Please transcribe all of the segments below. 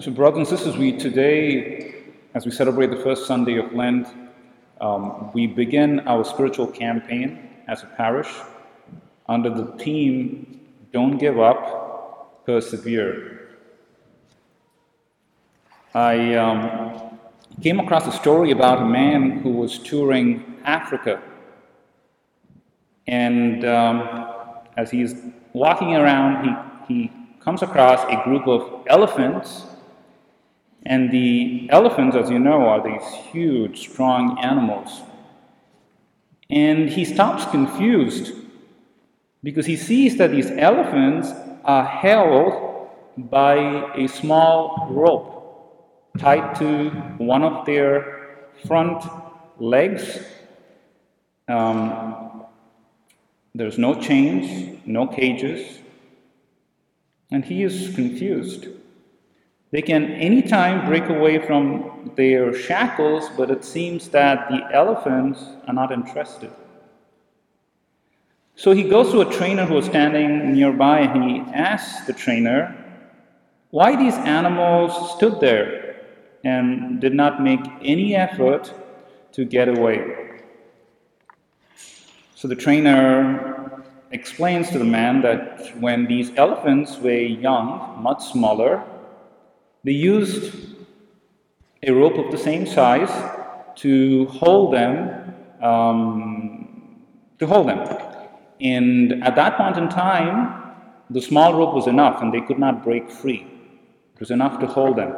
So, brothers and sisters, we today, as we celebrate the first Sunday of Lent, um, we begin our spiritual campaign as a parish under the theme Don't Give Up, Persevere. I um, came across a story about a man who was touring Africa. And um, as he's walking around, he, he comes across a group of elephants and the elephants, as you know, are these huge, strong animals. And he stops confused because he sees that these elephants are held by a small rope tied to one of their front legs. Um, there's no chains, no cages, and he is confused. They can anytime break away from their shackles, but it seems that the elephants are not interested. So he goes to a trainer who is standing nearby and he asks the trainer why these animals stood there and did not make any effort to get away. So the trainer explains to the man that when these elephants were young, much smaller, they used a rope of the same size to hold them, um, to hold them. And at that point in time, the small rope was enough, and they could not break free. It was enough to hold them.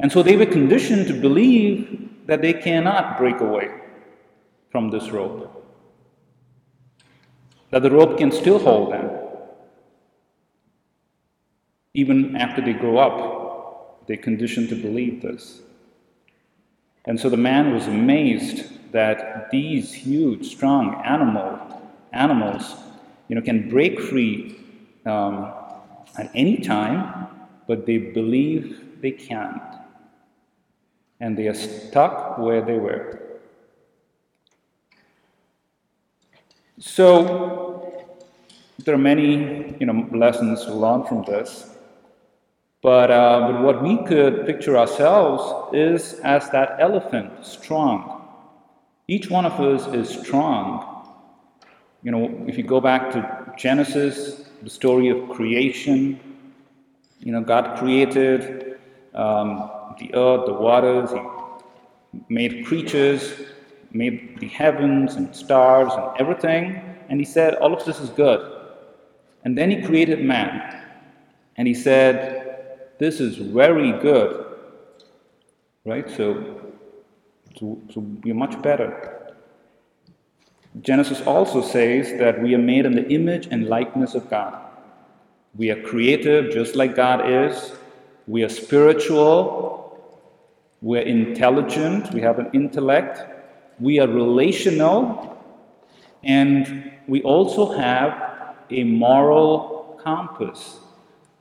And so they were conditioned to believe that they cannot break away from this rope, that the rope can still hold them, even after they grow up. They're conditioned to believe this. And so the man was amazed that these huge, strong animal, animals you know, can break free um, at any time, but they believe they can't. And they are stuck where they were. So there are many you know, lessons to learn from this. But, uh, but what we could picture ourselves is as that elephant, strong. Each one of us is strong. You know, if you go back to Genesis, the story of creation, you know, God created um, the earth, the waters, He made creatures, made the heavens and stars and everything, and He said, All of this is good. And then He created man, and He said, this is very good. Right? So, so we're much better. Genesis also says that we are made in the image and likeness of God. We are creative just like God is. We are spiritual. We're intelligent. We have an intellect. We are relational. And we also have a moral compass.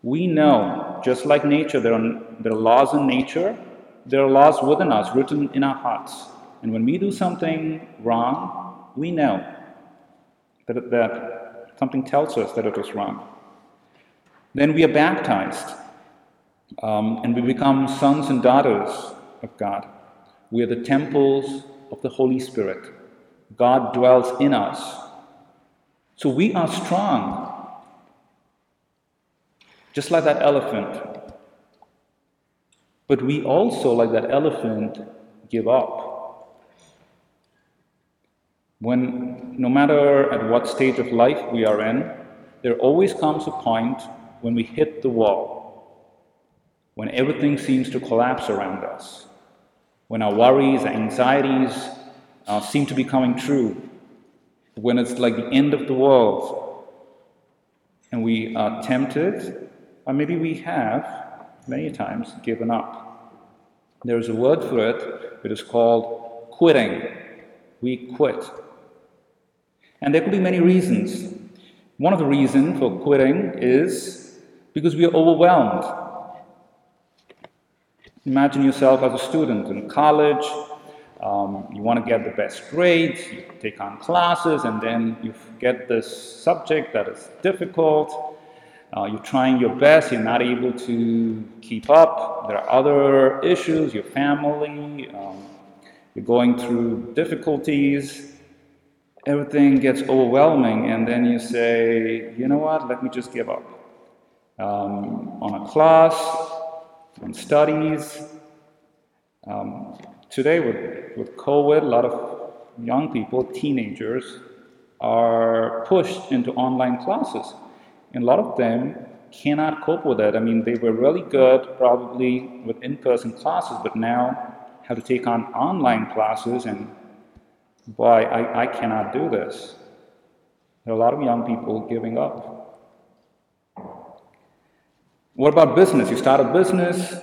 We know, just like nature, there are, there are laws in nature, there are laws within us, written in our hearts. And when we do something wrong, we know that, that something tells us that it was wrong. Then we are baptized, um, and we become sons and daughters of God. We are the temples of the Holy Spirit. God dwells in us. So we are strong just like that elephant. But we also, like that elephant, give up. When, no matter at what stage of life we are in, there always comes a point when we hit the wall, when everything seems to collapse around us, when our worries, anxieties uh, seem to be coming true, when it's like the end of the world, and we are tempted or maybe we have, many times, given up. There's a word for it, it is called quitting. We quit. And there could be many reasons. One of the reasons for quitting is because we are overwhelmed. Imagine yourself as a student in college. Um, you want to get the best grades, you take on classes, and then you get this subject that is difficult Uh, you're trying your best, you're not able to keep up. There are other issues, your family, um, you're going through difficulties. Everything gets overwhelming, and then you say, you know what, let me just give up. Um, on a class, on studies. Um, today, with, with COVID, a lot of young people, teenagers, are pushed into online classes. And a lot of them cannot cope with it. I mean, they were really good probably with in person classes, but now have to take on online classes, and boy, I, I cannot do this. There are a lot of young people giving up. What about business? You start a business,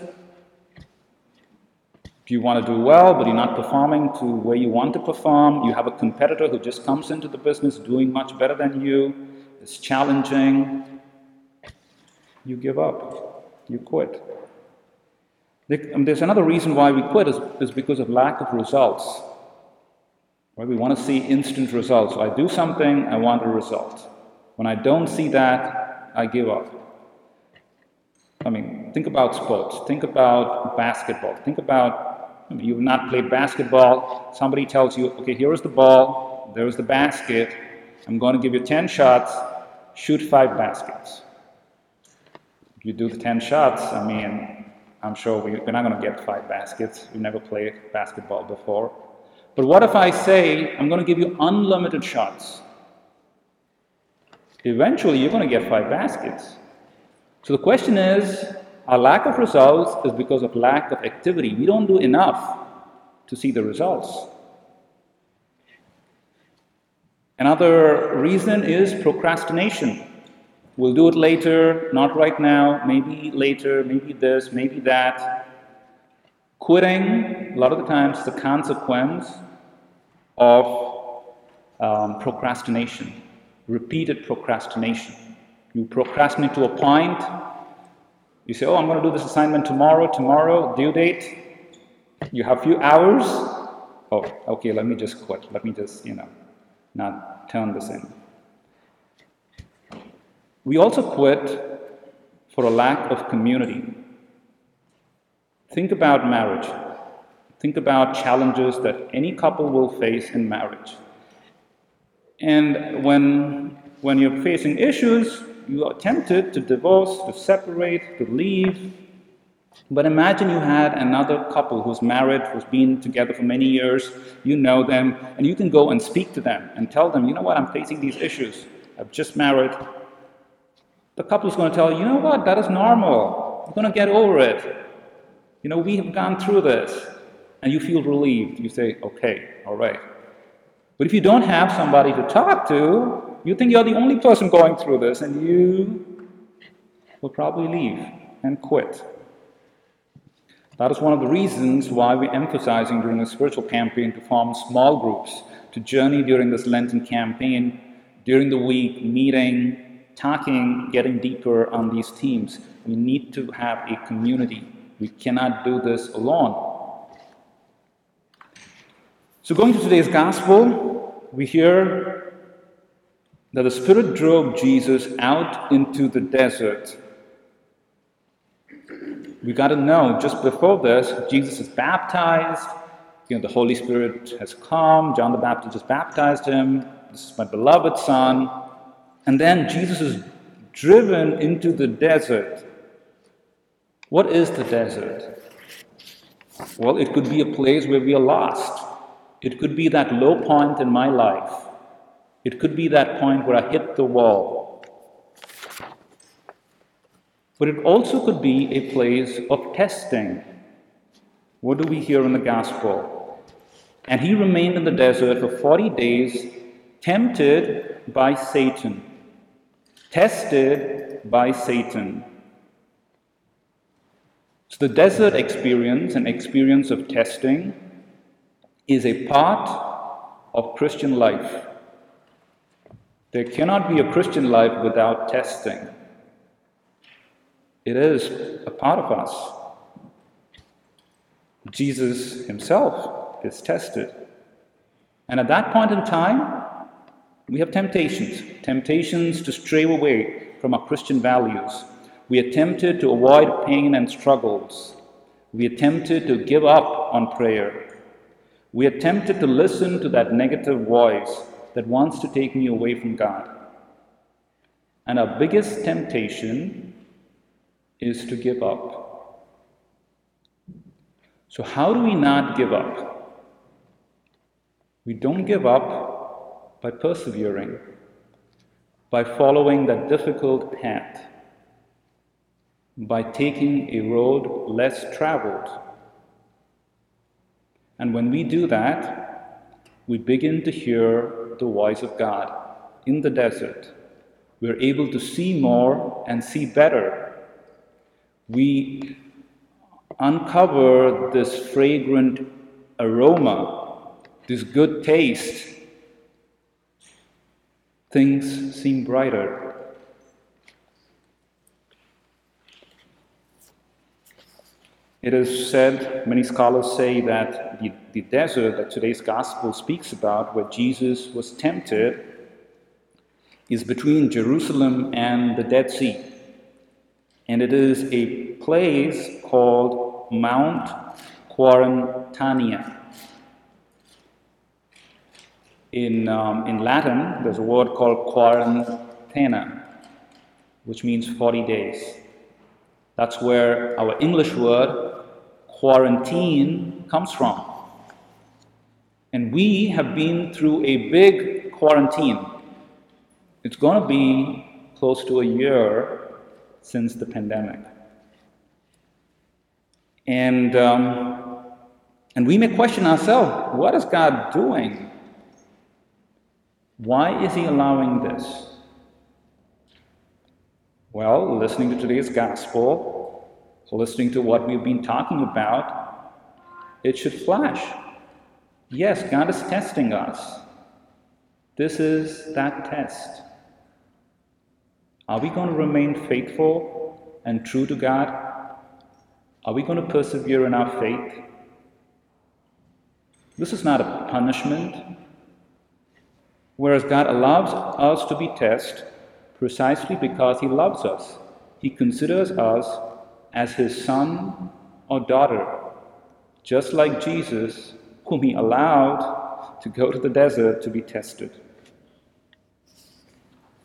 you want to do well, but you're not performing to where you want to perform. You have a competitor who just comes into the business doing much better than you. It's challenging. You give up. You quit. Um, there's another reason why we quit is, is because of lack of results. Right? We want to see instant results. So I do something, I want a result. When I don't see that, I give up. I mean, think about sports. Think about basketball. Think about You've not played basketball. Somebody tells you, okay, here is the ball, there is the basket. I'm going to give you 10 shots, shoot five baskets. You do the 10 shots, I mean, I'm sure we, are not going to get five baskets. We've never played basketball before. But what if I say, I'm going to give you unlimited shots? Eventually, you're going to get five baskets. So the question is, our lack of results is because of lack of activity. We don't do enough to see the results. Another reason is procrastination. We'll do it later, not right now, maybe later, maybe this, maybe that. Quitting, a lot of the times, is a consequence of um, procrastination, repeated procrastination. You procrastinate to a point, you say, oh, I'm going to do this assignment tomorrow, tomorrow, due date. You have a few hours. Oh, okay, let me just quit. Let me just, you know, not turn this in. We also quit for a lack of community. Think about marriage. Think about challenges that any couple will face in marriage. And when, when you're facing issues, you are tempted to divorce, to separate, to leave. But imagine you had another couple who's married, who's been together for many years, you know them, and you can go and speak to them and tell them, you know what, I'm facing these issues. I've just married. The couple is going to tell you, you know what, that is normal. You're going to get over it. You know, we have gone through this. And you feel relieved. You say, okay, all right. But if you don't have somebody to talk to, you think you're the only person going through this, and you will probably leave and quit. That is one of the reasons why we're emphasizing during the spiritual campaign to form small groups, to journey during this Lenten campaign, during the week, meeting, talking, getting deeper on these themes. We need to have a community. We cannot do this alone. So, going to today's gospel, we hear that the Spirit drove Jesus out into the desert. We got to know just before this, Jesus is baptized. You know, the Holy Spirit has come. John the Baptist has baptized him. This is my beloved Son. And then Jesus is driven into the desert. What is the desert? Well, it could be a place where we are lost. It could be that low point in my life it could be that point where I hit the wall. But it also could be a place of testing. What do we hear in the gospel? And he remained in the desert for 40 days, tempted by Satan, tested by Satan. So the desert experience, an experience of testing, is a part of Christian life. There cannot be a Christian life without testing. It is a part of us. Jesus himself is tested. And at that point in time, we have temptations temptations to stray away from our Christian values. We attempted to avoid pain and struggles. We attempted to give up on prayer. We attempted to listen to that negative voice that wants to take me away from God. And our biggest temptation is to give up. So, how do we not give up? We don't give up by persevering, by following that difficult path, by taking a road less traveled. And when we do that, we begin to hear the voice of God in the desert. We're able to see more and see better. We uncover this fragrant aroma, this good taste. Things seem brighter. It is said, many scholars say, that the, the desert that today's gospel speaks about, where Jesus was tempted, is between Jerusalem and the Dead Sea. And it is a place called Mount Quarantania. In, um, in Latin, there's a word called quarantena, which means 40 days. That's where our English word quarantine comes from. And we have been through a big quarantine. It's going to be close to a year since the pandemic. And, um, and we may question ourselves what is God doing? Why is He allowing this? Well, listening to today's gospel, listening to what we've been talking about, it should flash. Yes, God is testing us. This is that test. Are we going to remain faithful and true to God? Are we going to persevere in our faith? This is not a punishment. Whereas God allows us to be tested precisely because He loves us. He considers us as his son or daughter, just like Jesus, whom he allowed to go to the desert to be tested.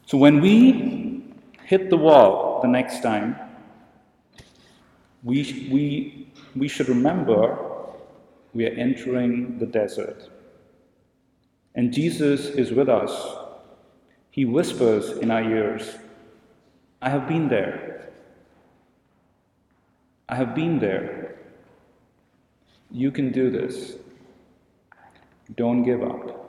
So when we hit the wall the next time, we, we, we should remember we are entering the desert. And Jesus is with us. He whispers in our ears, I have been there. I have been there. You can do this. Don't give up.